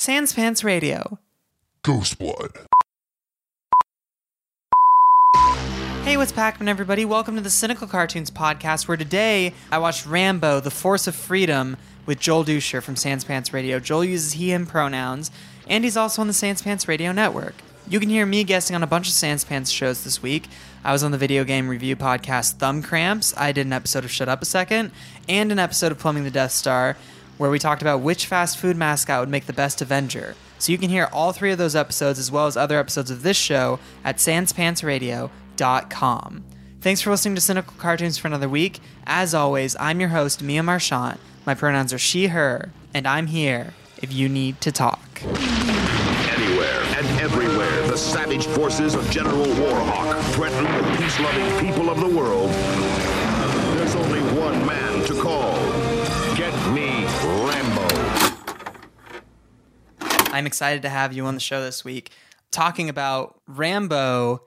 Sans Pants Radio. Ghost Blood. Hey, what's Pac-Man, everybody? Welcome to the Cynical Cartoons podcast, where today I watched Rambo: The Force of Freedom with Joel Dusher from Sans Pants Radio. Joel uses he/him pronouns, and he's also on the Sans Pants Radio network. You can hear me guesting on a bunch of Sans Pants shows this week. I was on the video game review podcast Thumb Cramps. I did an episode of Shut Up a Second, and an episode of Plumbing the Death Star, where we talked about which fast food mascot would make the best Avenger. So you can hear all three of those episodes as well as other episodes of this show at sanspantsradio.com. Thanks for listening to Cynical Cartoons for another week. As always, I'm your host, Mia Marchant. My pronouns are she, her, and I'm here if you need to talk. Anywhere and everywhere, the savage forces of General Warhawk threaten the peace-loving people of the world. I'm excited to have you on the show this week talking about Rambo,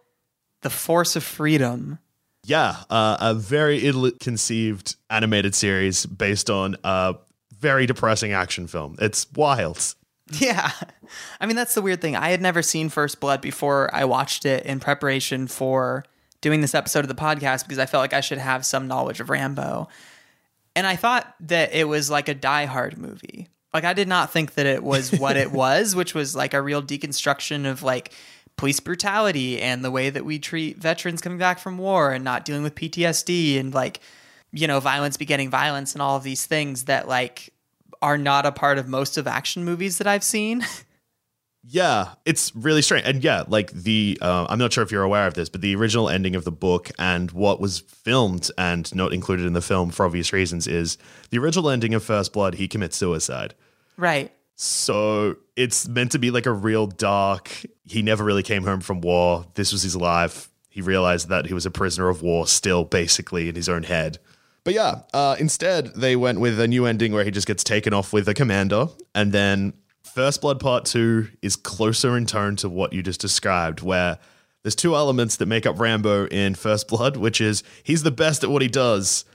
The Force of Freedom. Yeah, uh, a very ill-conceived animated series based on a very depressing action film. It's wild. Yeah. I mean, that's the weird thing. I had never seen First Blood before I watched it in preparation for doing this episode of the podcast because I felt like I should have some knowledge of Rambo. And I thought that it was like a Die Hard movie. Like, I did not think that it was what it was, which was like a real deconstruction of like police brutality and the way that we treat veterans coming back from war and not dealing with PTSD and like, you know, violence begetting violence and all of these things that like are not a part of most of action movies that I've seen. Yeah, it's really strange. And yeah, like the, uh, I'm not sure if you're aware of this, but the original ending of the book and what was filmed and not included in the film for obvious reasons is the original ending of First Blood, he commits suicide. right. So it's meant to be like a real dark, he never really came home from war. This was his life. He realized that he was a prisoner of war still, basically, in his own head. But yeah, uh, instead, they went with a new ending where he just gets taken off with a commander. And then First Blood Part 2 is closer in tone to what you just described, where there's two elements that make up Rambo in First Blood, which is he's the best at what he does.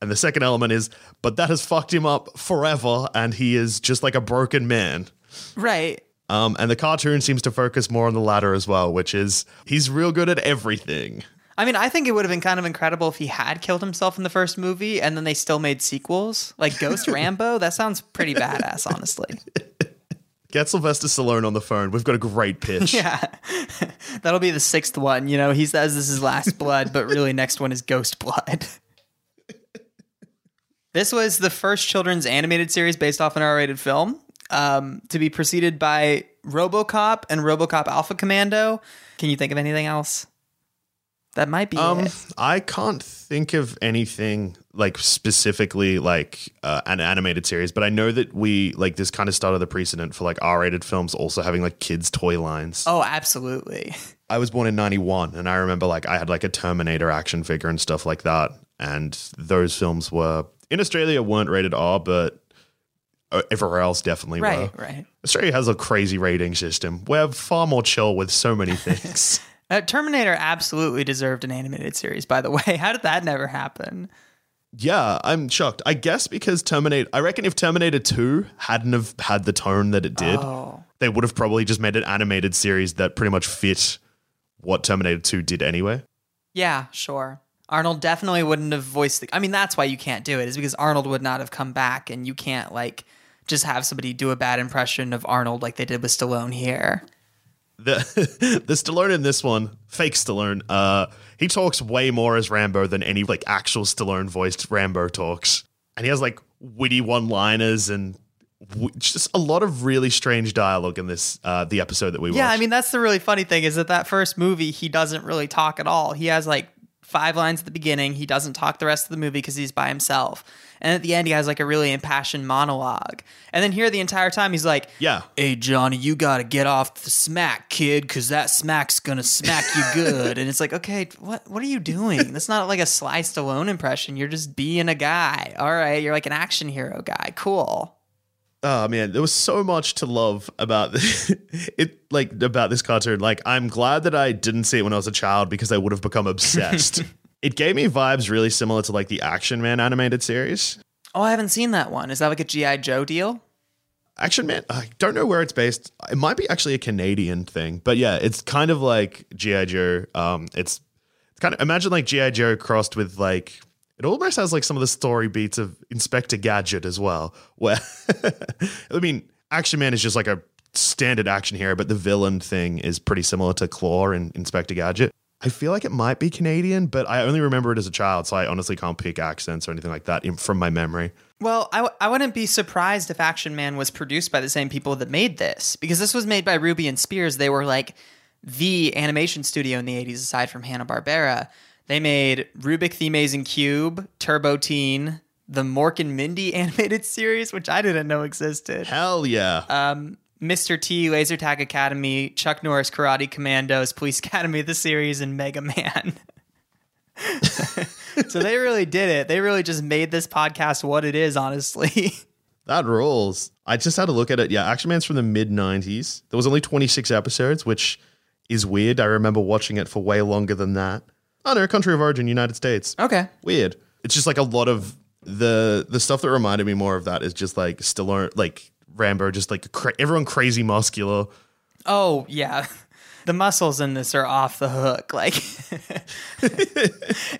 And the second element is, but that has fucked him up forever, and he is just like a broken man. Right. Um, and the cartoon seems to focus more on the latter as well, which is he's real good at everything. I mean, I think it would have been kind of incredible if he had killed himself in the first movie and then they still made sequels. Like Ghost Rambo, that sounds pretty badass, honestly. Get Sylvester Stallone on the phone. We've got a great pitch. Yeah. That'll be the sixth one. You know, he says this is Last Blood, but really next one is Ghost Blood. this was the first children's animated series based off an R rated film um, to be preceded by Robocop and Robocop Alpha Commando. Can you think of anything else? That might be Um, it. I can't think of anything like specifically like uh, an animated series, but I know that we like this kind of started the precedent for like R-rated films also having like kids' toy lines. Oh, absolutely. I was born in '91, and I remember like I had like a Terminator action figure and stuff like that, and those films were in Australia weren't rated R, but uh, everywhere else definitely Right, were. right. Australia has a crazy rating system. We're far more chill with so many things. Uh, Terminator absolutely deserved an animated series, by the way. How did that never happen? Yeah, I'm shocked. I guess because Terminator, I reckon if Terminator 2 hadn't have had the tone that it did, Oh. they would have probably just made an animated series that pretty much fit what Terminator 2 did anyway. Yeah, sure. Arnold definitely wouldn't have voiced the. I mean, that's why you can't do it, is because Arnold would not have come back, and you can't, like, just have somebody do a bad impression of Arnold like they did with Stallone here. the the Stallone in this one, fake Stallone, uh, he talks way more as Rambo than any like actual Stallone voiced Rambo talks, and he has like witty one liners and w- just a lot of really strange dialogue in this uh, the episode that we watched. Yeah, I mean that's the really funny thing is that that first movie he doesn't really talk at all. He has like five lines at the beginning. He doesn't talk the rest of the movie because he's by himself. And at the end, he has like a really impassioned monologue. And then here, the entire time, he's like, Yeah. hey Johnny, you got to get off the smack, kid, because that smack's gonna smack you good." and it's like, okay, what what are you doing? That's not like a Sly Stallone impression. You're just being a guy. All right, you're like an action hero guy. Cool. Oh man, there was so much to love about this, it. Like about this cartoon. Like I'm glad that I didn't see it when I was a child because I would have become obsessed. it gave me vibes really similar to like the Action Man animated series. Oh, I haven't seen that one. Is that like a GI Joe deal? Action Man, I don't know where it's based. It might be actually a Canadian thing, but yeah, it's kind of like GI Joe. Um, it's it's kind of imagine like GI Joe crossed with like it almost has like some of the story beats of Inspector Gadget as well. Where I mean, Action Man is just like a standard action hero, but the villain thing is pretty similar to Claw and Inspector Gadget. I feel like it might be Canadian, but I only remember it as a child, so I honestly can't pick accents or anything like that from my memory. Well, I, w- I wouldn't be surprised if Action Man was produced by the same people that made this, because this was made by Ruby and Spears. They were like the animation studio in the 80s, aside from Hanna-Barbera. They made Rubik the Amazing Cube, Turbo Teen, the Mork and Mindy animated series, which I didn't know existed. Hell yeah. Um, Mr. T, Laser Tag Academy, Chuck Norris Karate Commandos, Police Academy, the series, and Mega Man. so they really did it. They really just made this podcast what it is, honestly. That rules. I just had to look at it. Yeah, Action Man's from the mid 90s. There was only 26 episodes, which is weird. I remember watching it for way longer than that. Oh no, country of origin, United States. okay. Weird. It's just like a lot of the the stuff that reminded me more of that is just like Stallone, like Rambo, just like cra- everyone crazy muscular. Oh, yeah. The muscles in this are off the hook. Like,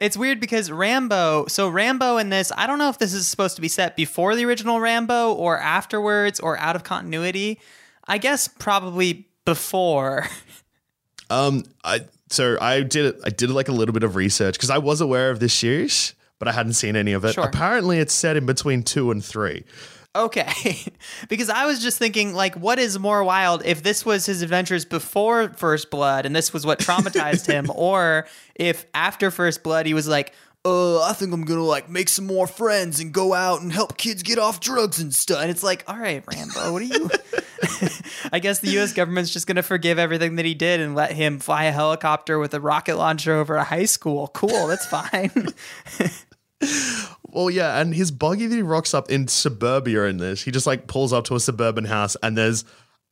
it's weird because Rambo, so Rambo in this, I don't know if this is supposed to be set before the original Rambo or afterwards or out of continuity. I guess probably before. Um, I so I did it. I did like a little bit of research because I was aware of this series, but I hadn't seen any of it. Sure. Apparently, it's set in between two and three. Okay. because I was just thinking, like, what is more wild if this was his adventures before First Blood and this was what traumatized him, or if after First Blood he was like, uh, I think I'm gonna like make some more friends and go out and help kids get off drugs and stuff. And it's like, all right, Rambo, what are you? I guess the U.S. government's just gonna forgive everything that he did and let him fly a helicopter with a rocket launcher over a high school. Cool, that's fine. Well, yeah, and his buggy that he rocks up in suburbia in this, he just like pulls up to a suburban house and there's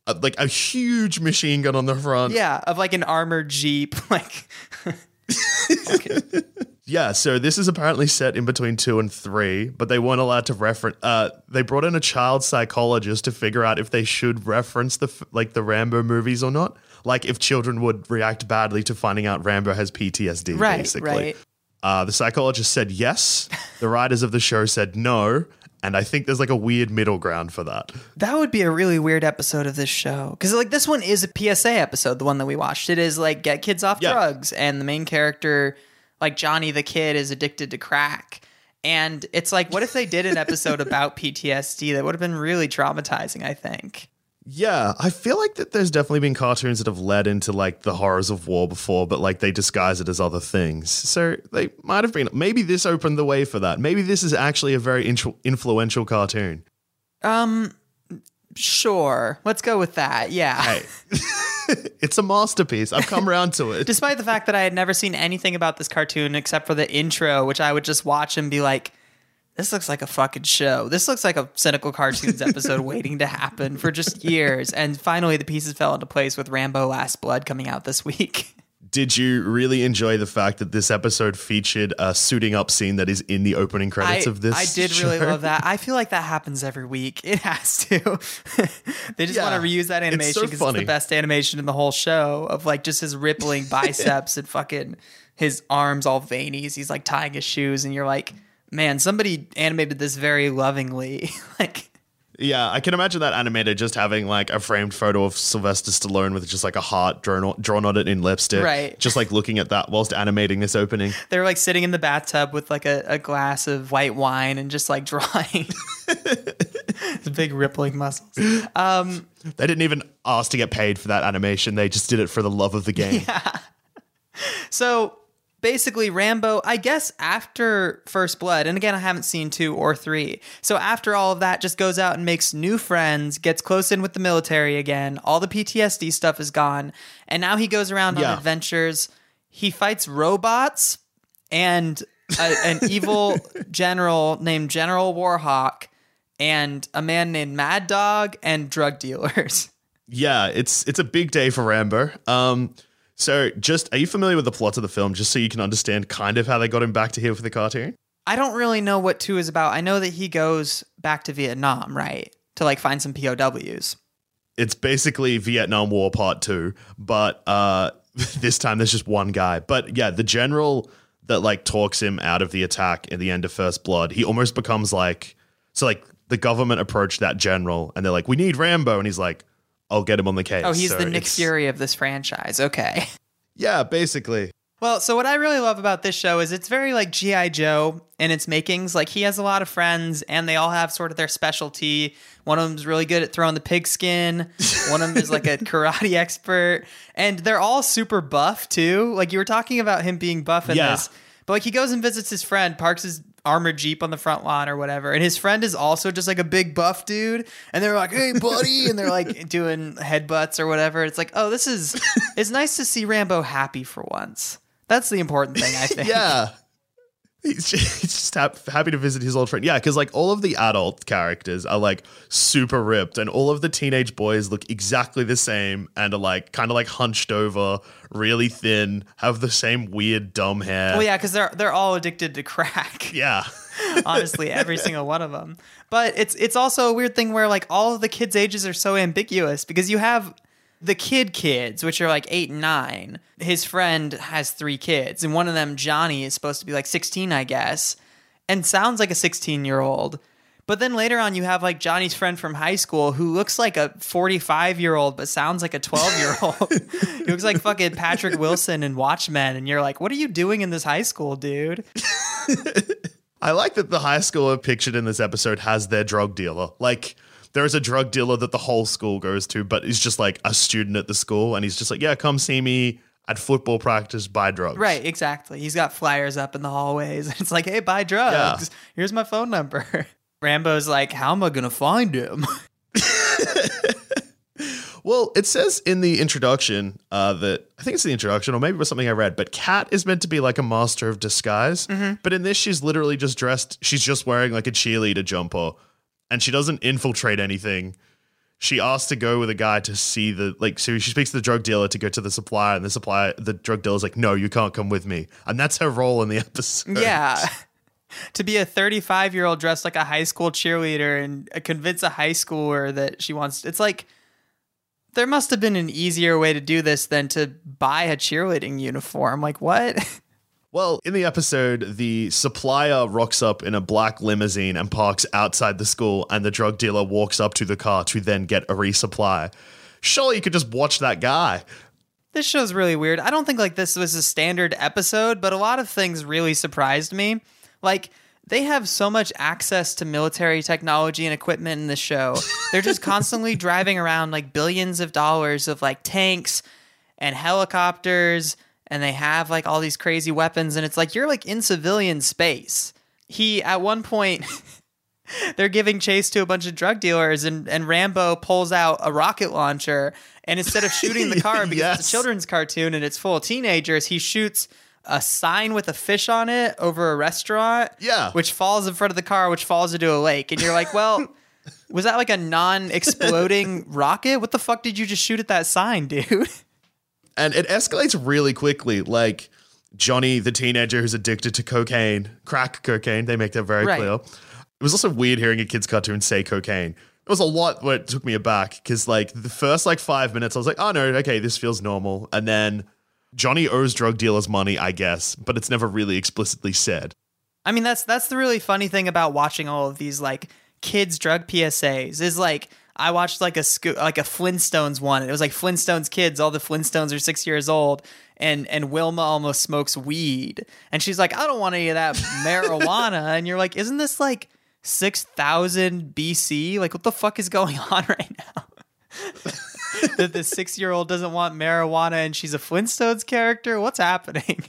a, like a huge machine gun on the front. yeah, of like an armored jeep, like. Yeah, so this is apparently set in between two and three, but they weren't allowed to reference. Uh, they brought in a child psychologist to figure out if they should reference the like the Rambo movies or not. Like if children would react badly to finding out Rambo has PTSD. Right, basically. right. Uh, the psychologist said yes. The writers of the show said no. And I think there's like a weird middle ground for that. That would be a really weird episode of this show. Because, like, this one is a PSA episode, the one that we watched. It is like get kids off Yeah. drugs, and the main character, like Johnny the kid, is addicted to crack. And it's like, what if they did an episode about PTSD? That would have been really traumatizing, I think. Yeah, I feel like that there's definitely been cartoons that have led into like the horrors of war before, but like they disguise it as other things. So they might have been. Maybe this opened the way for that. Maybe this is actually a very intru- influential cartoon. Um, sure. Let's go with that. Yeah. Hey, it's a masterpiece. I've come around to it. Despite the fact that I had never seen anything about this cartoon except for the intro, which I would just watch and be like, this looks like a fucking show. This looks like a cynical cartoons episode waiting to happen for just years. And finally, the pieces fell into place with Rambo Last Blood coming out this week. Did you really enjoy the fact that this episode featured a suiting up scene that is in the opening credits I, of this? I did really love that. I feel like that happens every week. It has to. they just Yeah. want to reuse that animation because it's, the best animation in the whole show of like just his rippling biceps and fucking his arms all veiny he's like tying his shoes. And you're like, man, somebody animated this very lovingly. like, Yeah, I can imagine that animator just having like a framed photo of Sylvester Stallone with just like a heart drawn on, drawn on it in lipstick. Right. Just like looking at that whilst animating this opening. They're like sitting in the bathtub with like a, a glass of white wine and just like drawing. the big rippling muscles. Um, They didn't even ask to get paid for that animation. They just did it for the love of the game. Yeah. So basically, Rambo, I guess after First Blood, and again, I haven't seen two or three. So after all of that, just goes out and makes new friends, gets close in with the military again. All the PTSD stuff is gone. And now he goes around Yeah. on adventures. He fights robots and a, an evil general named General Warhawk and a man named Mad Dog and drug dealers. Yeah, it's it's a big day for Rambo. Um, so just are you familiar with the plot of the film, just so you can understand kind of how they got him back to here for the cartoon? I don't really know what two is about. I know that he goes back to Vietnam, right? To like find some POWs. It's basically Vietnam War Part Two, but uh, this time there's just one guy. But yeah, the general that like talks him out of the attack in the end of First Blood, he almost becomes like so like the government approached that general and they're like, "We need Rambo," and he's like, "I'll get him on the case." Oh, he's So the Nick it's- Fury of this franchise. Okay. Yeah, basically. Well, so what I really love about this show is it's very like G.I. Joe in its makings. Like he has a lot of friends and they all have sort of their specialty. One of them's really good at throwing the pigskin. One of them is like a karate expert. And they're all super buff too. Like you were talking about him being buff in Yeah. this. But like he goes and visits his friend, parks his armored Jeep on the front lawn or whatever. And his friend is also just like a big buff dude. And they're like, hey, buddy. And they're like doing headbutts or whatever. It's like, oh, this is, it's nice to see Rambo happy for once. That's the important thing, I think. Yeah. He's just, he's just hap- happy to visit his old friend. Yeah, because like all of the adult characters are like super ripped, and all of the teenage boys look exactly the same and are like kind of like hunched over, really thin, have the same weird dumb hair. Well, yeah, because they're they're all addicted to crack. Yeah. Honestly, every single one of them. But it's it's also a weird thing where like all of the kids' ages are so ambiguous because you have the kid kids, which are like eight and nine. His friend has three kids, and one of them, Johnny, is supposed to be like sixteen, I guess, and sounds like a sixteen year old. But then later on, you have like Johnny's friend from high school who looks like a 45 year old, but sounds like a 12 year old. he looks like fucking Patrick Wilson in Watchmen. And you're like, what are you doing in this high school, dude? I like that the high schooler pictured in this episode has their drug dealer. Like, there is a drug dealer that the whole school goes to, but he's just like a student at the school, and he's just like, yeah, come see me at football practice, buy drugs. Right, exactly. He's got flyers up in the hallways. It's like, hey, buy drugs. Here's my phone number. Rambo's like, how am I going to find him? Well, it says in the introduction uh, that I think it's the introduction, or maybe it was something I read, but Kat is meant to be like a master of disguise. But in this, she's literally just dressed, she's just wearing like a cheerleader jumper and she doesn't infiltrate anything. She asks to go with a guy to see the, like, so she speaks to the drug dealer to go to the supplier, and the supplier, the drug dealer's like, no, you can't come with me. And that's her role in the episode. yeah. to be a 35 year old dressed like a high school cheerleader and uh, convince a high schooler that she wants, it's like, there must have been an easier way to do this than to buy a cheerleading uniform. Like, what? Well, in the episode, the supplier rocks up in a black limousine and parks outside the school, and the drug dealer walks up to the car to then get a resupply. Surely you could just watch that guy. this show's really weird. I don't think like this was a standard episode, but a lot of things really surprised me. Like they have so much access to military technology and equipment in this show. They're just constantly driving around like billions of dollars of like tanks and helicopters and they have like all these crazy weapons and it's like you're like in civilian space. He at one point they're giving chase to a bunch of drug dealers and, and Rambo pulls out a rocket launcher and instead of shooting the car because it's a children's cartoon and it's full of teenagers, he shoots a sign with a fish on it over a restaurant. Yeah. Which falls in front of the car, which falls into a lake. And you're like, well, was that like a non exploding rocket? What the fuck did you just shoot at that sign, dude? And it escalates really quickly. Like Johnny, the teenager who's addicted to cocaine, crack cocaine, they make that very Right. clear. It was also weird hearing a kid's cartoon say cocaine. It was a lot where it took me aback because, like, the first like five minutes, I was like, oh no, okay, this feels normal. And then Johnny owes drug dealers money, I guess, but it's never really explicitly said. I mean, that's that's the really funny thing about watching all of these like kids drug PSAs is like I watched like a sco- like a Flintstones one. It was like Flintstones kids. All the Flintstones are six years old, and and Wilma almost smokes weed, and she's like, I don't want any of that marijuana. And you're like, isn't this like six thousand BC? Like, what the fuck is going on right now? that the six year old doesn't want marijuana and she's a Flintstones character. What's happening?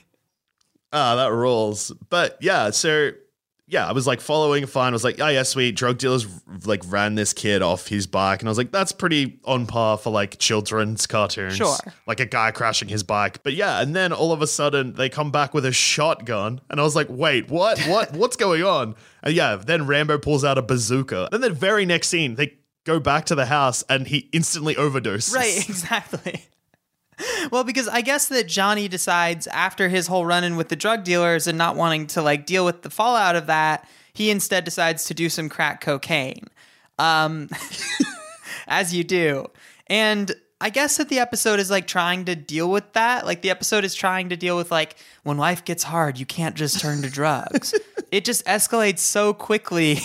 Ah, that rules. But yeah, so yeah, I was like following fine. I was like, oh yeah, sweet. Drug dealers like ran this kid off his bike, and I was like, that's pretty on par for like children's cartoons. Sure. Like a guy crashing his bike. But yeah, and then all of a sudden they come back with a shotgun, and I was like, wait, what? What? What's going on? And yeah, then Rambo pulls out a bazooka. Then the very next scene, they go back to the house, and he instantly overdoses. Right, exactly. Well, because I guess that Johnny decides after his whole run in with the drug dealers and not wanting to like deal with the fallout of that, he instead decides to do some crack cocaine. Um, as you do. And I guess that the episode is like trying to deal with that. Like the episode is trying to deal with like when life gets hard, you can't just turn to drugs. it just escalates so quickly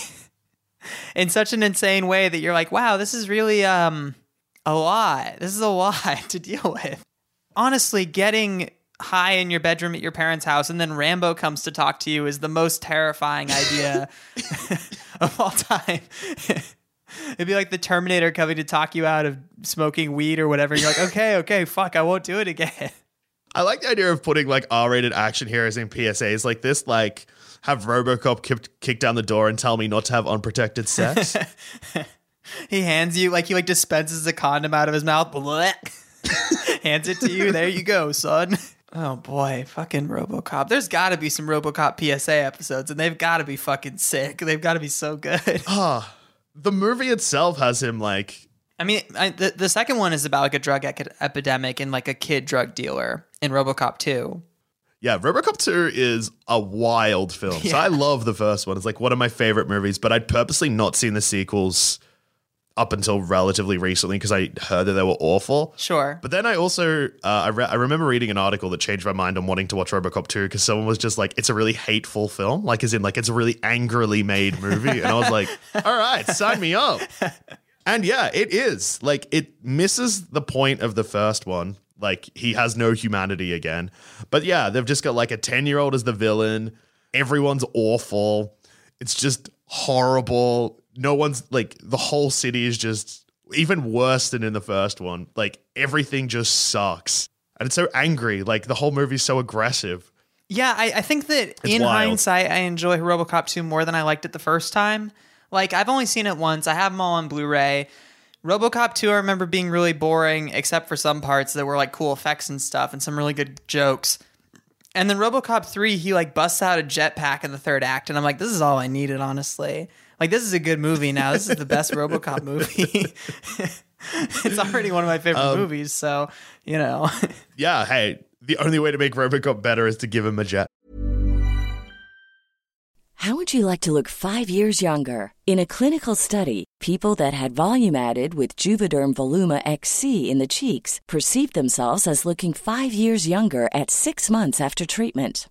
in such an insane way that you're like, wow, this is really um a lot. This is a lot to deal with. Honestly, getting high in your bedroom at your parents' house and then Rambo comes to talk to you is the most terrifying idea of all time. It'd be like the Terminator coming to talk you out of smoking weed or whatever. You're like, okay, okay, fuck, I won't do it again. I like the idea of putting like R-rated action heroes in PSAs like this, like have RoboCop kick, kick down the door and tell me not to have unprotected sex. He hands you like he like dispenses a condom out of his mouth. Hands it to you. There you go, son. Oh boy, fucking RoboCop. There's got to be some RoboCop PSA episodes, and they've got to be fucking sick. They've got to be so good. the movie itself has him like I mean, I, the the second one is about like a drug ec- epidemic and like a kid drug dealer in RoboCop 2. Yeah, RoboCop 2 is a wild film. So I love the first one. It's like one of my favorite movies, but I'd purposely not seen the sequels up until relatively recently because I heard that they were awful. Sure. But then I also uh, I, re- I remember reading an article that changed my mind on wanting to watch RoboCop 2 because someone was just like, it's a really hateful film, like as in like it's a really angrily made movie, and I was like, all right, sign me up. And yeah, it is like it misses the point of the first one. Like he has no humanity again. But yeah, they've just got like a ten year old as the villain. Everyone's awful. It's just horrible. No one's like the whole city is just even worse than in the first one. Like everything just sucks. And it's so angry. Like the whole movie's so aggressive. Yeah, I, I think that in wild. hindsight, I enjoy RoboCop 2 more than I liked it the first time. Like, I've only seen it once. I have them all on Blu ray. RoboCop 2, I remember being really boring, except for some parts that were like cool effects and stuff and some really good jokes. And then RoboCop 3, he like busts out a jetpack in the third act, and I'm like, this is all I needed, honestly. Like, this is a good movie now. This is the best RoboCop movie. it's already one of my favorite um, movies, so, you know. Yeah, hey, the only way to make Robocop better is to give him a jet. How would you like to look five years younger? In a clinical study, people that had volume added with Juvederm Voluma XC in the cheeks perceived themselves as looking five years younger at six months after treatment.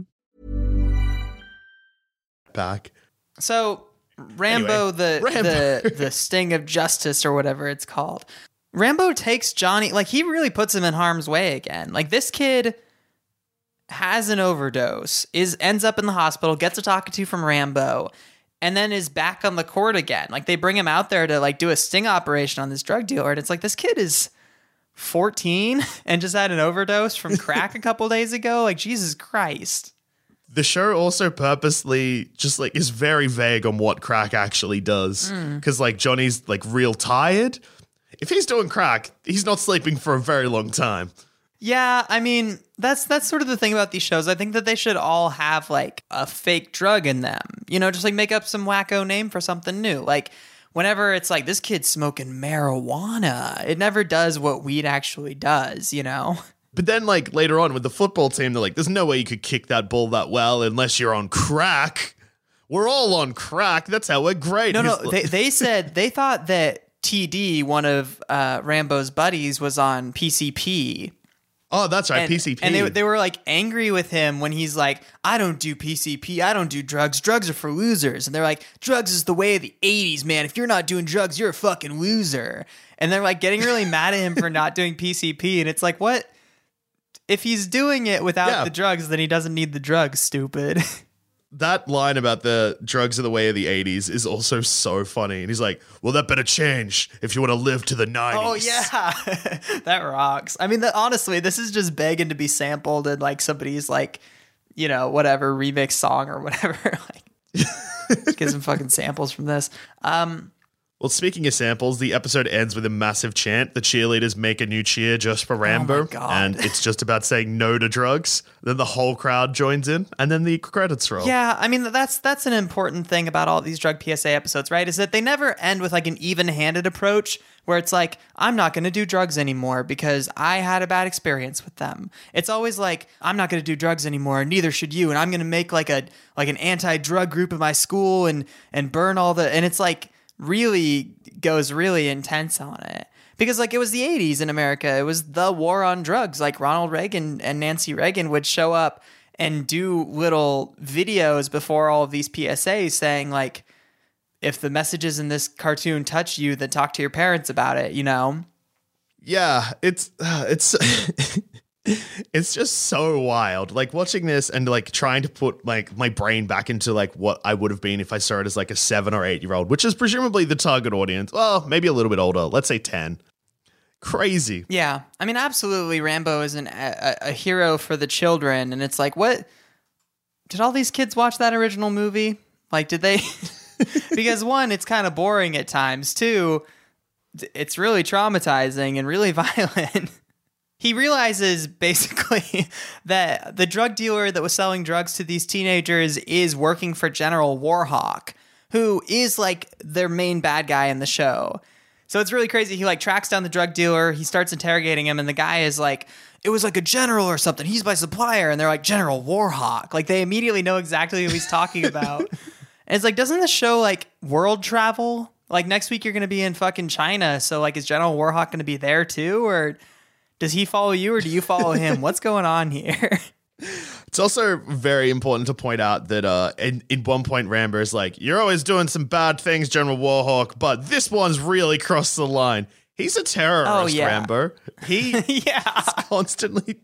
Back. So Rambo, Anyway, the Rambo. the the sting of justice or whatever it's called. Rambo takes Johnny like he really puts him in harm's way again. Like this kid has an overdose, is ends up in the hospital, gets a to from Rambo, and then is back on the court again. Like they bring him out there to like do a sting operation on this drug dealer, and it's like this kid is 14 and just had an overdose from crack a couple days ago. Like Jesus Christ. The show also purposely just like is very vague on what crack actually does. Mm. Because like Johnny's like real tired. If he's doing crack, he's not sleeping for a very long time. Yeah, I mean, that's that's sort of the thing about these shows. I think that they should all have like a fake drug in them. You know, just like make up some wacko name for something new. Like whenever it's like this kid's smoking marijuana, it never does what weed actually does, you know? But then, like later on with the football team, they're like, "There's no way you could kick that ball that well unless you're on crack." We're all on crack. That's how we're great. No, no, He's they they said they thought that TD, one of uh, Rambo's buddies, was on PCP. oh, that's right, and, PCP. And they, they were like angry with him when he's like, I don't do PCP. I don't do drugs. Drugs are for losers. And they're like, drugs is the way of the 80s, man. If you're not doing drugs, you're a fucking loser. And they're like getting really mad at him for not doing PCP. And it's like, what? If he's doing it without Yeah. the drugs, then he doesn't need the drugs, stupid. that line about the drugs are the way of the 80s is also so funny. And he's like, well, that better change if you want to live to the 90s. Oh yeah, that rocks. I mean, the, honestly, this is just begging to be sampled in like somebody's like, you know, whatever remix song or whatever. like, get some fucking samples from this. Um, Well, speaking of samples, the episode ends with a massive chant. The cheerleaders make a new cheer just for oh Rambo. Oh And it's just about saying no to drugs. Then the whole crowd joins in, and then the credits roll. yeah, I mean that's that's an important thing about all these drug PSA episodes, right? Is that they never end with like an even-handed approach where it's like I'm not going to do drugs anymore because I had a bad experience with them. It's always like I'm not going to do drugs anymore, neither should you, and I'm going to make like a like an anti-drug group at my school and and burn all the and it's like really goes really intense on it. Because like it was the 80s in America. It was the war on drugs. Like Ronald Reagan and Nancy Reagan would show up and do little videos before all of these PSAs saying like if the messages in this cartoon touch you, then talk to your parents about it, you know? Yeah, it's uh, it's it's just so wild. Like watching this and like trying to put like my brain back into like what I would have been if I saw it as like a seven or eight year old, which is presumably the target audience. Well, maybe a little bit older. Let's say ten. Crazy. Yeah, I mean, absolutely. Rambo is an, a, a hero for the children, and it's like, what? Did all these kids watch that original movie? Like, did they? because one, it's kind of boring at times. Two, it's really traumatizing and really violent. He realizes basically that the drug dealer that was selling drugs to these teenagers is working for General Warhawk, who is like their main bad guy in the show. So it's really crazy. He like tracks down the drug dealer. He starts interrogating him, and the guy is like, "It was like a general or something. He's my supplier." And they're like, "General Warhawk." Like they immediately know exactly who he's talking about. and it's like, doesn't this show like world travel? Like next week you're gonna be in fucking China, so like is General Warhawk gonna be there too, or does he follow you, or do you follow him? What's going on here? It's also very important to point out that uh, in, in one point, Rambo is like, You're always doing some bad things, General Warhawk, but this one's really crossed the line. He's a terrorist, Oh, yeah. Rambo. He yeah. constantly.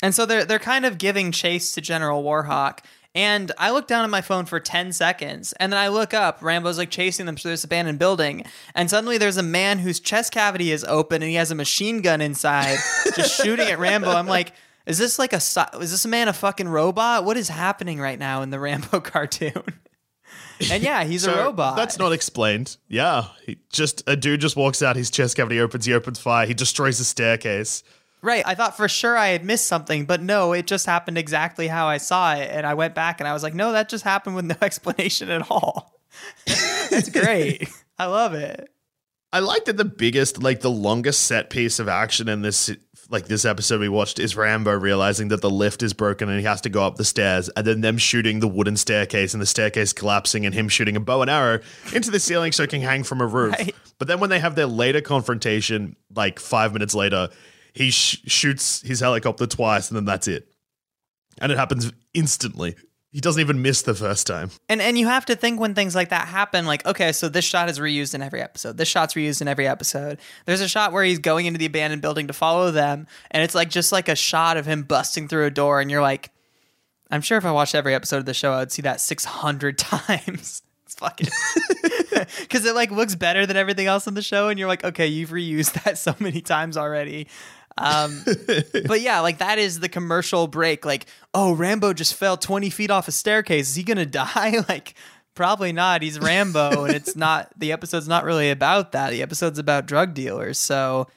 And so they're they're kind of giving chase to General Warhawk. And I look down at my phone for 10 seconds, and then I look up. Rambo's like chasing them through this abandoned building, and suddenly there's a man whose chest cavity is open, and he has a machine gun inside, just shooting at Rambo. I'm like, is this like a is this a man a fucking robot? What is happening right now in the Rambo cartoon? and yeah, he's So a robot. That's not explained. Yeah. He just a dude just walks out, his chest cavity opens, he opens fire, he destroys the staircase. Right. I thought for sure I had missed something, but no, it just happened exactly how I saw it. And I went back and I was like, no, that just happened with no explanation at all. That's great. I love it. I like that the biggest, like the longest set piece of action in this, like this episode we watched, is Rambo realizing that the lift is broken and he has to go up the stairs, and then them shooting the wooden staircase and the staircase collapsing, and him shooting a bow and arrow into the ceiling so it can hang from a roof. Right. But then when they have their later confrontation, like five minutes later, he sh- shoots his helicopter twice, and then that's it, and it happens instantly. He doesn't even miss the first time. And and you have to think when things like that happen, like, okay, so this shot is reused in every episode. This shot's reused in every episode. There's a shot where he's going into the abandoned building to follow them, and it's like just like a shot of him busting through a door, and you're like, I'm sure if I watched every episode of the show, I would see that 600 times. It's fucking because it like looks better than everything else in the show, and you're like, okay, you've reused that so many times already. Um, but yeah, like that is the commercial break. Like, oh, Rambo just fell 20 feet off a staircase. Is he gonna die? like, probably not. He's Rambo, and it's not. The episode's not really about that. The episode's about drug dealers. So,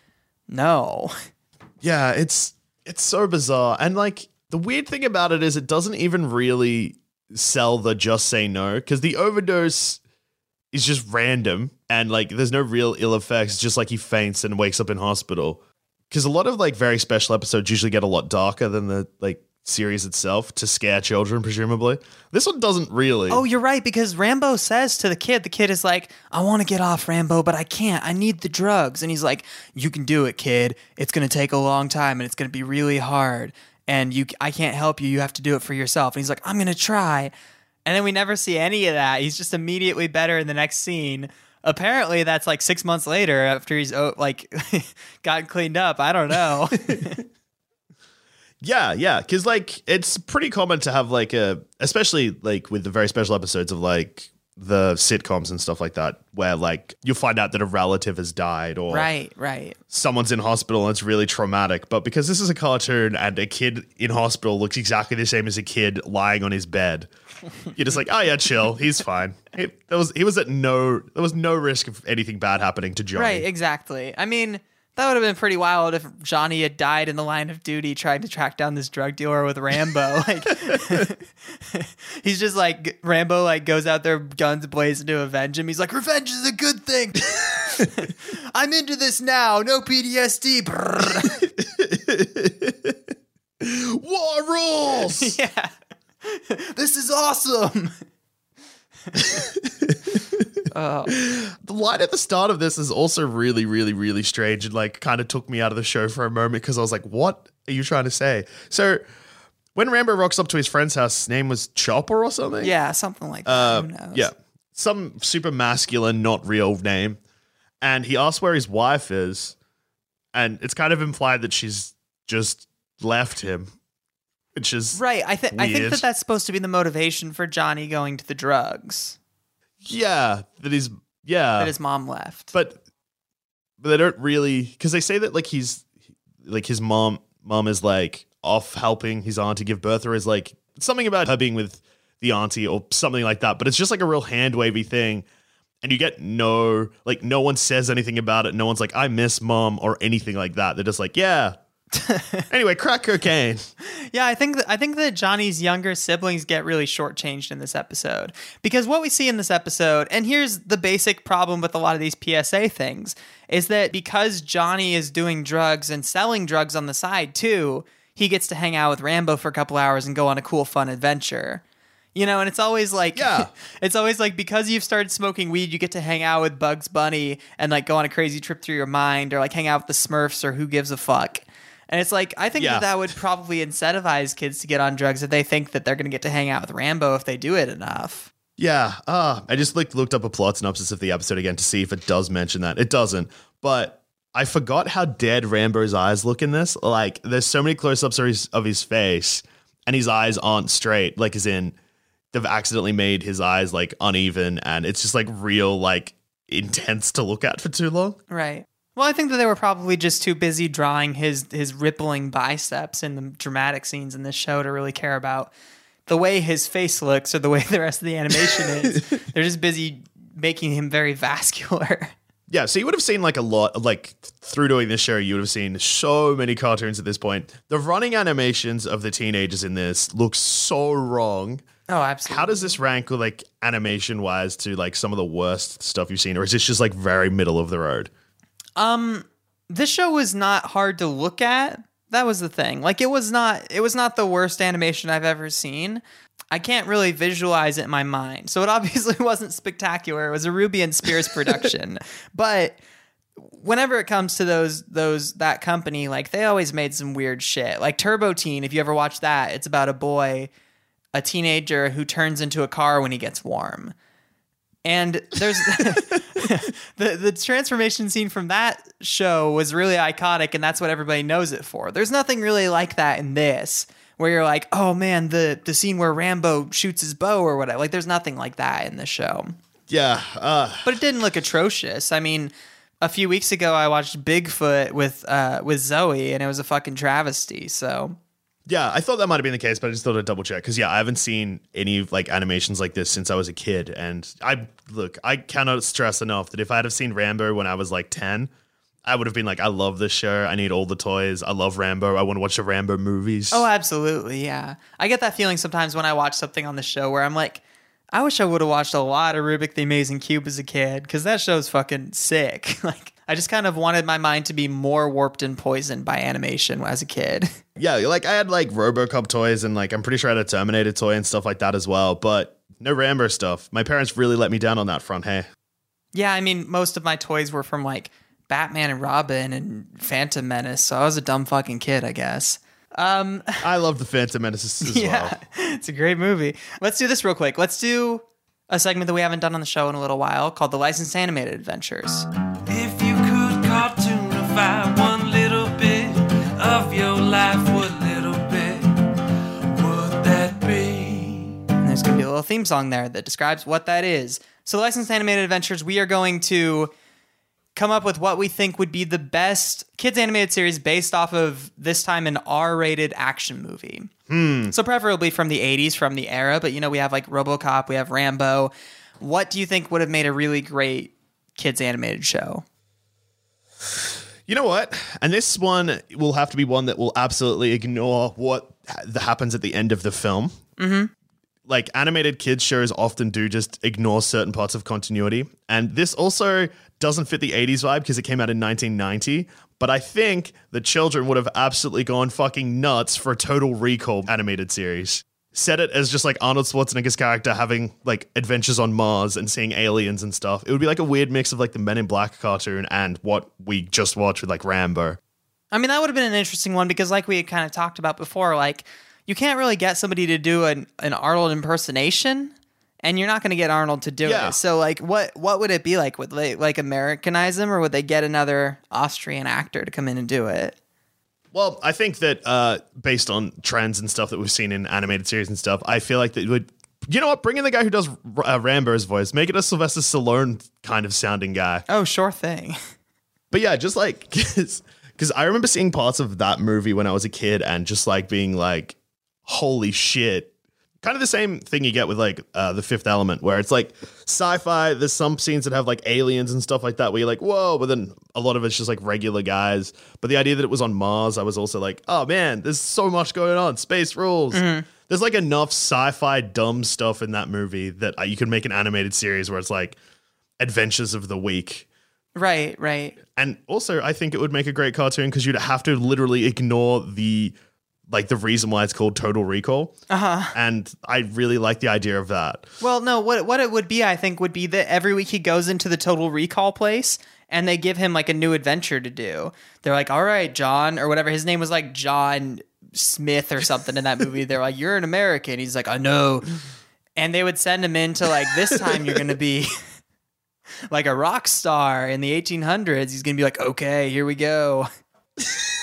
no. Yeah, it's it's so bizarre. And like the weird thing about it is it doesn't even really sell the just say no because the overdose is just random and like there's no real ill effects. It's just like he faints and wakes up in hospital. Because a lot of like very special episodes usually get a lot darker than the like series itself to scare children, presumably. This one doesn't really. Oh, you're right because Rambo says to the kid, the kid is like, "I want to get off Rambo, but I can't. I need the drugs." And he's like, "You can do it, kid. It's going to take a long time and it's going to be really hard, and you I can't help you. You have to do it for yourself." And he's like, "I'm going to try." And then we never see any of that. He's just immediately better in the next scene. Apparently, that's like six months later after he's oh, like gotten cleaned up. I don't know. Yeah, yeah, because like it's pretty common to have like a, especially like with the very special episodes of like the sitcoms and stuff like that, where like you'll find out that a relative has died or right, right. someone's in hospital and it's really traumatic. But because this is a cartoon and a kid in hospital looks exactly the same as a kid lying on his bed, you're just like, oh yeah, chill, he's fine. He, there was he was at no there was no risk of anything bad happening to Johnny. Right, exactly. I mean, that would have been pretty wild if Johnny had died in the line of duty trying to track down this drug dealer with Rambo. Like he's just like Rambo like goes out there guns blazing to avenge him. He's like, Revenge is a good thing. I'm into this now. No PTSD. War rules. yeah. This is awesome. The line at the start of this is also really, really, really strange and like kind of took me out of the show for a moment because I was like, what are you trying to say? So when Rambo rocks up to his friend's house, his name was Chopper or something? Yeah, something like that. Uh, Who knows? yeah. Some super masculine, not real name. And he asks where his wife is. And it's kind of implied that she's just left him, which is Right. I think I think that that's supposed to be the motivation for Johnny going to the drugs yeah, that he's yeah. that his mom left. but but they don't really because they say that like he's like his mom mom is like off helping his auntie give birth or is like something about her being with the auntie or something like that but it's just like a real hand wavy thing and you get no like no one says anything about it no one's like i miss mom or anything like that they're just like yeah anyway crack cocaine Yeah, I think that, I think that Johnny's younger siblings get really shortchanged in this episode because what we see in this episode, and here's the basic problem with a lot of these PSA things, is that because Johnny is doing drugs and selling drugs on the side too, he gets to hang out with Rambo for a couple hours and go on a cool, fun adventure. You know, and it's always like, Yeah. it's always like because you've started smoking weed, you get to hang out with Bugs Bunny and like go on a crazy trip through your mind, or like hang out with the Smurfs, or who gives a fuck. And it's like I think Yeah. that that would probably incentivize kids to get on drugs if they think that they're going to get to hang out with Rambo if they do it enough. Yeah, uh, I just like looked up a plot synopsis of the episode again to see if it does mention that. It doesn't, but I forgot how dead Rambo's eyes look in this. Like, there's so many close-ups of his, of his face, and his eyes aren't straight. Like, as in, they've accidentally made his eyes like uneven, and it's just like real, like intense to look at for too long. Right. Well, I think that they were probably just too busy drawing his his rippling biceps in the dramatic scenes in this show to really care about the way his face looks or the way the rest of the animation is. They're just busy making him very vascular. Yeah, so you would have seen like a lot, like through doing this show, you would have seen so many cartoons at this point. The running animations of the teenagers in this look so wrong. Oh, absolutely. How does this rank, like animation wise, to like some of the worst stuff you've seen, or is this just like very middle of the road? Um, this show was not hard to look at. That was the thing. Like it was not it was not the worst animation I've ever seen. I can't really visualize it in my mind. So it obviously wasn't spectacular. It was a Ruby and Spears production. but whenever it comes to those those that company, like they always made some weird shit. Like Turbo Teen, if you ever watch that, it's about a boy, a teenager who turns into a car when he gets warm. And there's the the transformation scene from that show was really iconic, and that's what everybody knows it for. There's nothing really like that in this, where you're like, oh man, the the scene where Rambo shoots his bow or whatever. Like, there's nothing like that in the show. Yeah, uh, But it didn't look atrocious. I mean, a few weeks ago I watched Bigfoot with uh with Zoe, and it was a fucking travesty. So yeah. I thought that might have been the case, but I just thought I'd double check because yeah, I haven't seen any like animations like this since I was a kid, and I look, I cannot stress enough that if I'd have seen Rambo when I was like ten. I would have been like, I love this show. I need all the toys. I love Rambo. I want to watch the Rambo movies. Oh, absolutely. Yeah. I get that feeling sometimes when I watch something on the show where I'm like, I wish I would have watched a lot of Rubik the Amazing Cube as a kid because that show's fucking sick. like, I just kind of wanted my mind to be more warped and poisoned by animation as a kid. Yeah, like I had like RoboCop toys and like I'm pretty sure I had a Terminator toy and stuff like that as well, but no Rambo stuff. My parents really let me down on that front, hey. yeah, I mean, most of my toys were from like Batman and Robin and Phantom Menace, so I was a dumb fucking kid, I guess. Um, I love the Phantom Menace as Yeah, well. it's a great movie. Let's do this real quick. Let's do a segment that we haven't done on the show in a little while called the Licensed Animated Adventures. If you one little bit of your life, what little bit would that be? And there's going to be a little theme song there that describes what that is. So, Licensed Animated Adventures, we are going to come up with what we think would be the best kids animated series based off of this time an R-rated action movie. Hmm. So preferably from the 80s, from the era, but you know we have like RoboCop, we have Rambo. What do you think would have made a really great kids animated show? You know what? And this one will have to be one that will absolutely ignore what ha- happens at the end of the film. Mm-hmm. Like animated kids shows often do just ignore certain parts of continuity. And this also doesn't fit the 80s vibe because it came out in 1990. But I think the children would have absolutely gone fucking nuts for a total recall animated series. Set it as just like Arnold Schwarzenegger's character having like adventures on Mars and seeing aliens and stuff. It would be like a weird mix of like the Men in Black cartoon and what we just watched with like Rambo. I mean, that would have been an interesting one because, like we had kind of talked about before, like you can't really get somebody to do an, an Arnold impersonation, and you're not going to get Arnold to do Yeah. it. So, like, what what would it be like? Would they like Americanize him, or would they get another Austrian actor to come in and do it? Well, I think that uh, based on trends and stuff that we've seen in animated series and stuff, I feel like that would. You know what? Bring in the guy who does uh, Rambo's voice. Make it a Sylvester Stallone kind of sounding guy. Oh, sure thing. But yeah, just like because I remember seeing parts of that movie when I was a kid and just like being like, "Holy shit!" Kind of the same thing you get with like uh, the Fifth Element, where it's like sci-fi. There's some scenes that have like aliens and stuff like that, where you're like, "Whoa!" But then a lot of it's just like regular guys. But the idea that it was on Mars, I was also like, "Oh man, there's so much going on. Space rules." There's like enough sci-fi dumb stuff in that movie that uh, you could make an animated series where it's like adventures of the week. right, right. And also, I think it would make a great cartoon because you'd have to literally ignore the like the reason why it's called Total Recall. Uh-huh. And I really like the idea of that. Well, no, what what it would be, I think, would be that every week he goes into the Total Recall place and they give him like a new adventure to do. They're like, "All right, John," or whatever. His name was like John Smith or something in that movie. They're like, "You're an American." He's like, "I know," and they would send him into like, "This time you're gonna be." Like a rock star in the 1800s, he's gonna be like, okay, here we go.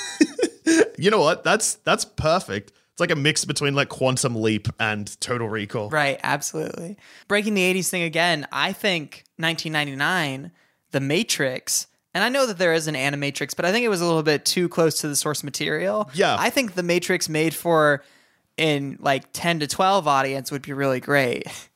You know what? That's that's perfect. It's like a mix between like Quantum Leap and Total Recall. Right, absolutely. Breaking the 80s thing again, I think 1999, The Matrix, and I know that there is an Animatrix, but I think it was a little bit too close to the source material. Yeah. I think The Matrix made for in like 10 to 12 audience would be really great.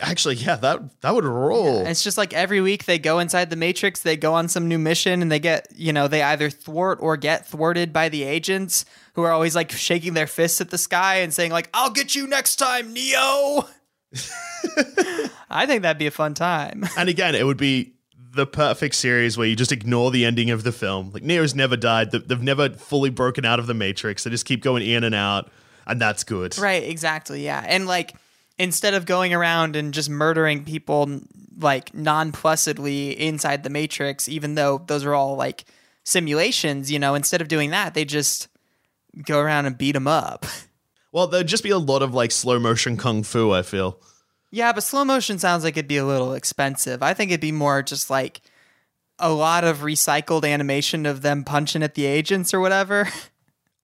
Actually, yeah, that that would roll. It's just like every week they go inside the Matrix, they go on some new mission, and they get, you know, they either thwart or get thwarted by the agents who are always like shaking their fists at the sky and saying, like, I'll get you next time, Neo. I think that'd be a fun time. And again, it would be the perfect series where you just ignore the ending of the film. Like Neo's never died. They've never fully broken out of the Matrix. They just keep going in and out, and that's good. Right, exactly. Yeah. And like instead of going around and just murdering people like non-placidly inside the matrix even though those are all like simulations, you know, instead of doing that, they just go around and beat them up. Well, there'd just be a lot of like slow motion kung fu. I feel. Yeah, but slow motion sounds like it'd be a little expensive. I think it'd be more just like a lot of recycled animation of them punching at the agents or whatever.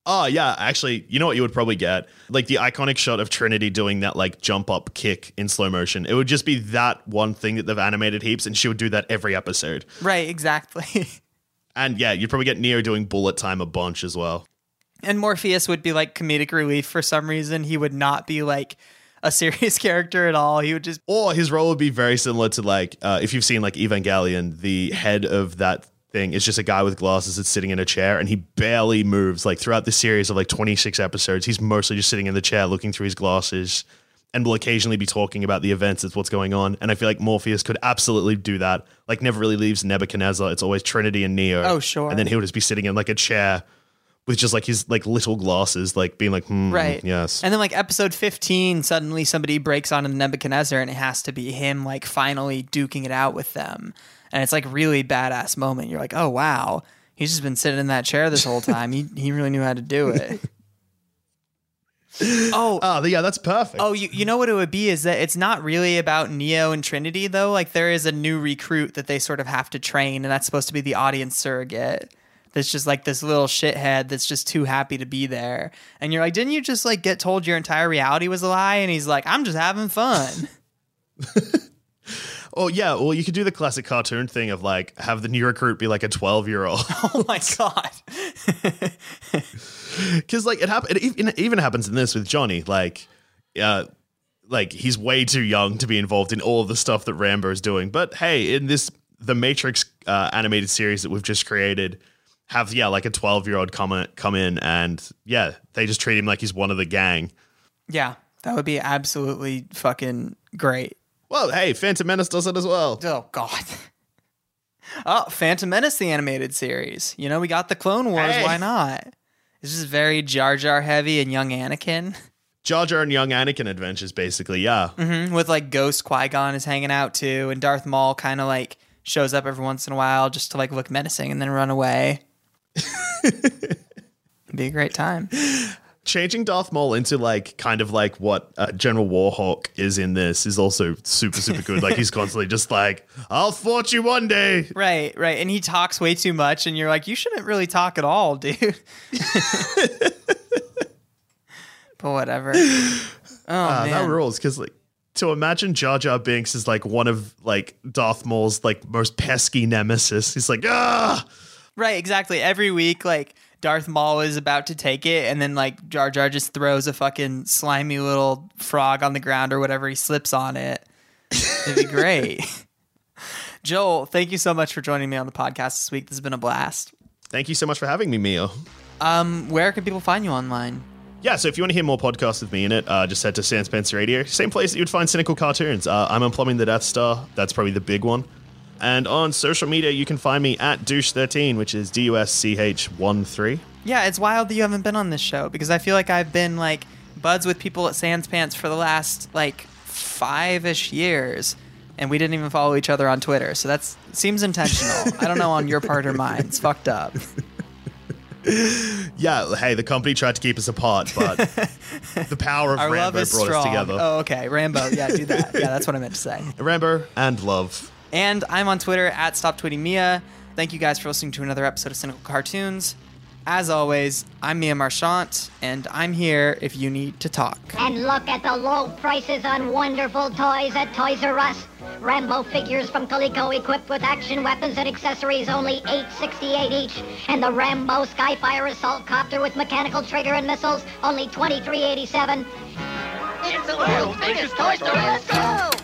Oh yeah, actually, you know what you would probably get? Like the iconic shot of Trinity doing that like jump up kick in slow motion. It would just be that one thing that they've animated heaps, and she would do that every episode. right, exactly. And yeah, you'd probably get Neo doing bullet time a bunch as well. And Morpheus would be like comedic relief for some reason. He would not be like a serious character at all. He would just Or his role would be very similar to like uh, if you've seen like Evangelion, the head of that thing is just a guy with glasses that's sitting in a chair and he barely moves. Like throughout the series of like 26 episodes, he's mostly just sitting in the chair looking through his glasses and will occasionally be talking about the events that's what's going on. And I feel like Morpheus could absolutely do that. Like never really leaves Nebuchadnezzar. It's always Trinity and Neo. Oh, sure. And then he would just be sitting in like a chair with just like his like little glasses, like being like, hmm, right. yes. And then like episode 15, suddenly somebody breaks onto Nebuchadnezzar and it has to be him like finally duking it out with them. And it's like really badass moment. You're like, oh wow. He's just been sitting in that chair this whole time. he he really knew how to do it. oh, Oh, yeah, that's perfect. Oh, you, you know what it would be is that it's not really about Neo and Trinity though. Like there is a new recruit that they sort of have to train, and that's supposed to be the audience surrogate. That's just like this little shithead that's just too happy to be there. And you're like, didn't you just like get told your entire reality was a lie? And he's like, I'm just having fun. Oh yeah, well you could do the classic cartoon thing of like have the new recruit be like a twelve year old oh my god. because like it happen. It even, happens in this with Johnny. Like, uh, like he's way too young to be involved in all of the stuff that Rambo is doing. But hey, in this the Matrix uh, animated series that we've just created, have yeah like a twelve year old come come in and yeah they just treat him like he's one of the gang. Yeah, that would be absolutely fucking great. Well, hey, Phantom Menace does it as well. Oh God. Oh, Phantom Menace, the animated series. You know, we got the Clone Wars. Hey. Why not? This is very Jar Jar heavy and young Anakin. Jar Jar and young Anakin adventures, basically. Yeah. Mhm, With like Ghost Qui Gon is hanging out too, and Darth Maul kind of like shows up every once in a while just to like look menacing and then run away. It'd be a great time. Changing Darth Maul into like kind of like what uh, General Warhawk is in this is also super super good. like he's constantly just like, "I'll thwart you one day." Right, right. And he talks way too much, and you're like, you shouldn't really talk at all, dude. but whatever. Oh man. that rules because like to imagine Jar Jar Binks is like one of like Darth Maul's like most pesky nemesis. He's like, ah, Right, exactly. Every week, like Darth Maul is about to take it, and then like Jar Jar just throws a fucking slimy little frog on the ground or whatever. He slips on it. It'd be great. Joel, thank you so much for joining me on the podcast this week. This has been a blast. thank you so much for having me, Mia. Um, where can people find you online? Yeah, so if you want to hear more podcasts with me in it, uh, just head to Sans Pants Radio. Same place that you would find cynical cartoons. Uh, I'm on Plumbing the Death Star. That's probably the big one. And on social media, you can find me at dusch13, which is D U S C H 1 3. Yeah, it's wild that you haven't been on this show because I feel like I've been like buds with people at Sans Pants for the last like five ish years, and we didn't even follow each other on Twitter. So that seems intentional. I don't know on your part or mine. It's fucked up. Yeah, hey, the company tried to keep us apart, but the power of Our Rambo brought strong. us together. Oh, okay, Rambo. Yeah, do that. Yeah, that's what I meant to say. Rambo and love. And I'm on Twitter at Stop Tweeting Mia. Thank you guys for listening to another episode of Cynical Cartoons. As always, I'm Mia Marchant, and I'm here if you need to talk. And look at the low prices on wonderful toys at Toys R Us. Rambo figures from Coleco equipped with action weapons and accessories only $8.68 each. And the Rambo Skyfire assault copter with mechanical trigger and missiles only $23.87. It's the world's biggest toy store. Let's go!